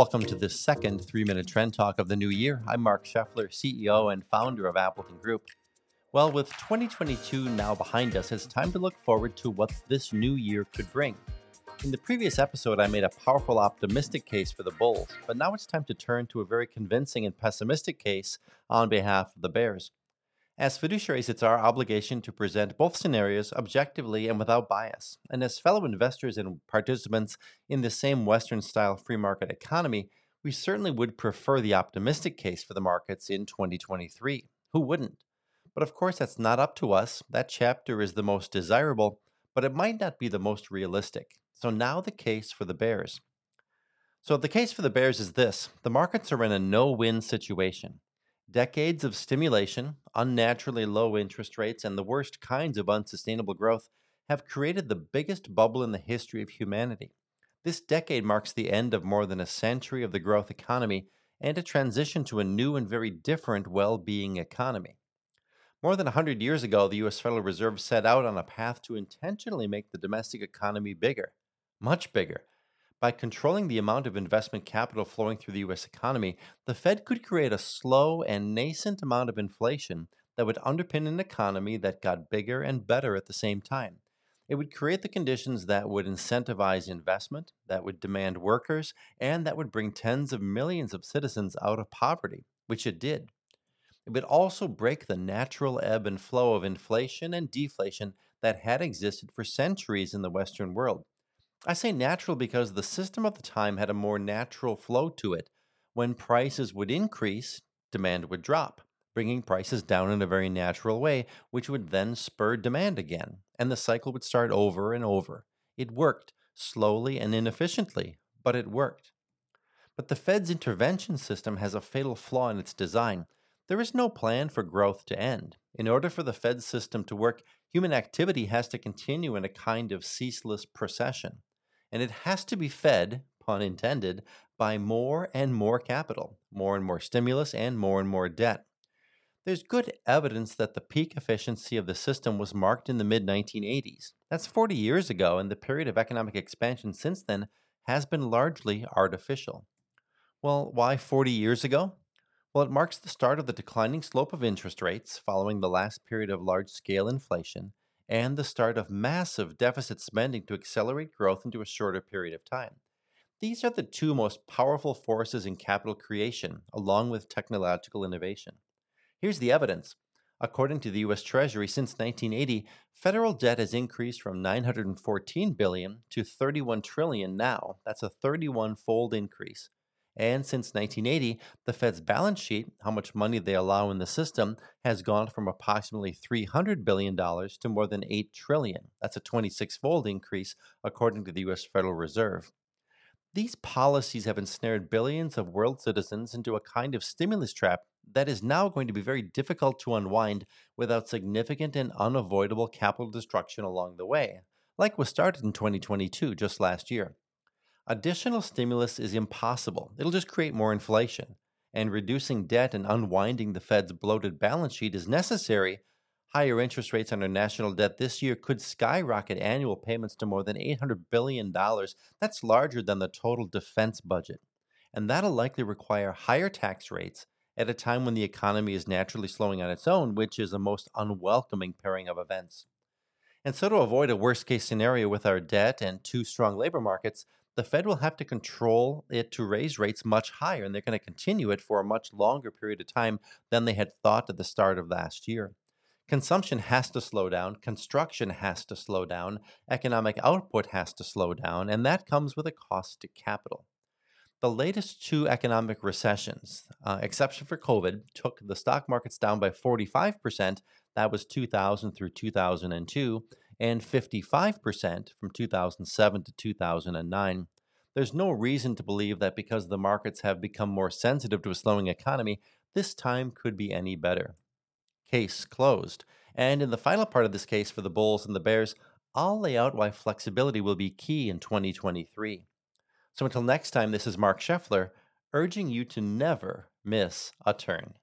Welcome to the second three minute trend talk of the new year. I'm Mark Scheffler, CEO and founder of Appleton Group. Well, with 2022 now behind us, it's time to look forward to what this new year could bring. In the previous episode, I made a powerful optimistic case for the Bulls, but now it's time to turn to a very convincing and pessimistic case on behalf of the Bears. As fiduciaries, it's our obligation to present both scenarios objectively and without bias. And as fellow investors and participants in the same Western style free market economy, we certainly would prefer the optimistic case for the markets in 2023. Who wouldn't? But of course, that's not up to us. That chapter is the most desirable, but it might not be the most realistic. So now the case for the Bears. So the case for the Bears is this the markets are in a no win situation. Decades of stimulation, unnaturally low interest rates, and the worst kinds of unsustainable growth have created the biggest bubble in the history of humanity. This decade marks the end of more than a century of the growth economy and a transition to a new and very different well being economy. More than 100 years ago, the U.S. Federal Reserve set out on a path to intentionally make the domestic economy bigger, much bigger, by controlling the amount of investment capital flowing through the U.S. economy, the Fed could create a slow and nascent amount of inflation that would underpin an economy that got bigger and better at the same time. It would create the conditions that would incentivize investment, that would demand workers, and that would bring tens of millions of citizens out of poverty, which it did. It would also break the natural ebb and flow of inflation and deflation that had existed for centuries in the Western world. I say natural because the system of the time had a more natural flow to it. When prices would increase, demand would drop, bringing prices down in a very natural way, which would then spur demand again, and the cycle would start over and over. It worked, slowly and inefficiently, but it worked. But the Fed's intervention system has a fatal flaw in its design. There is no plan for growth to end. In order for the Fed system to work, human activity has to continue in a kind of ceaseless procession and it has to be fed, pun intended, by more and more capital, more and more stimulus, and more and more debt. There's good evidence that the peak efficiency of the system was marked in the mid 1980s. That's 40 years ago, and the period of economic expansion since then has been largely artificial. Well, why 40 years ago? Well, it marks the start of the declining slope of interest rates following the last period of large scale inflation and the start of massive deficit spending to accelerate growth into a shorter period of time. These are the two most powerful forces in capital creation, along with technological innovation. Here's the evidence. According to the US Treasury, since 1980, federal debt has increased from 914 billion to 31 trillion now. That's a 31-fold increase. And since 1980, the Fed's balance sheet, how much money they allow in the system, has gone from approximately $300 billion to more than 8 trillion. That's a 26 fold increase, according to the US Federal Reserve. These policies have ensnared billions of world citizens into a kind of stimulus trap that is now going to be very difficult to unwind without significant and unavoidable capital destruction along the way, like was started in 2022, just last year. Additional stimulus is impossible. It'll just create more inflation. And reducing debt and unwinding the Fed's bloated balance sheet is necessary. Higher interest rates on our national debt this year could skyrocket annual payments to more than $800 billion. That's larger than the total defense budget. And that'll likely require higher tax rates at a time when the economy is naturally slowing on its own, which is a most unwelcoming pairing of events. And so, to avoid a worst case scenario with our debt and too strong labor markets, the Fed will have to control it to raise rates much higher, and they're going to continue it for a much longer period of time than they had thought at the start of last year. Consumption has to slow down, construction has to slow down, economic output has to slow down, and that comes with a cost to capital. The latest two economic recessions, uh, exception for COVID, took the stock markets down by 45%. That was 2000 through 2002 and 55% from 2007 to 2009. There's no reason to believe that because the markets have become more sensitive to a slowing economy, this time could be any better. Case closed. And in the final part of this case for the Bulls and the Bears, I'll lay out why flexibility will be key in 2023. So until next time, this is Mark Scheffler urging you to never miss a turn.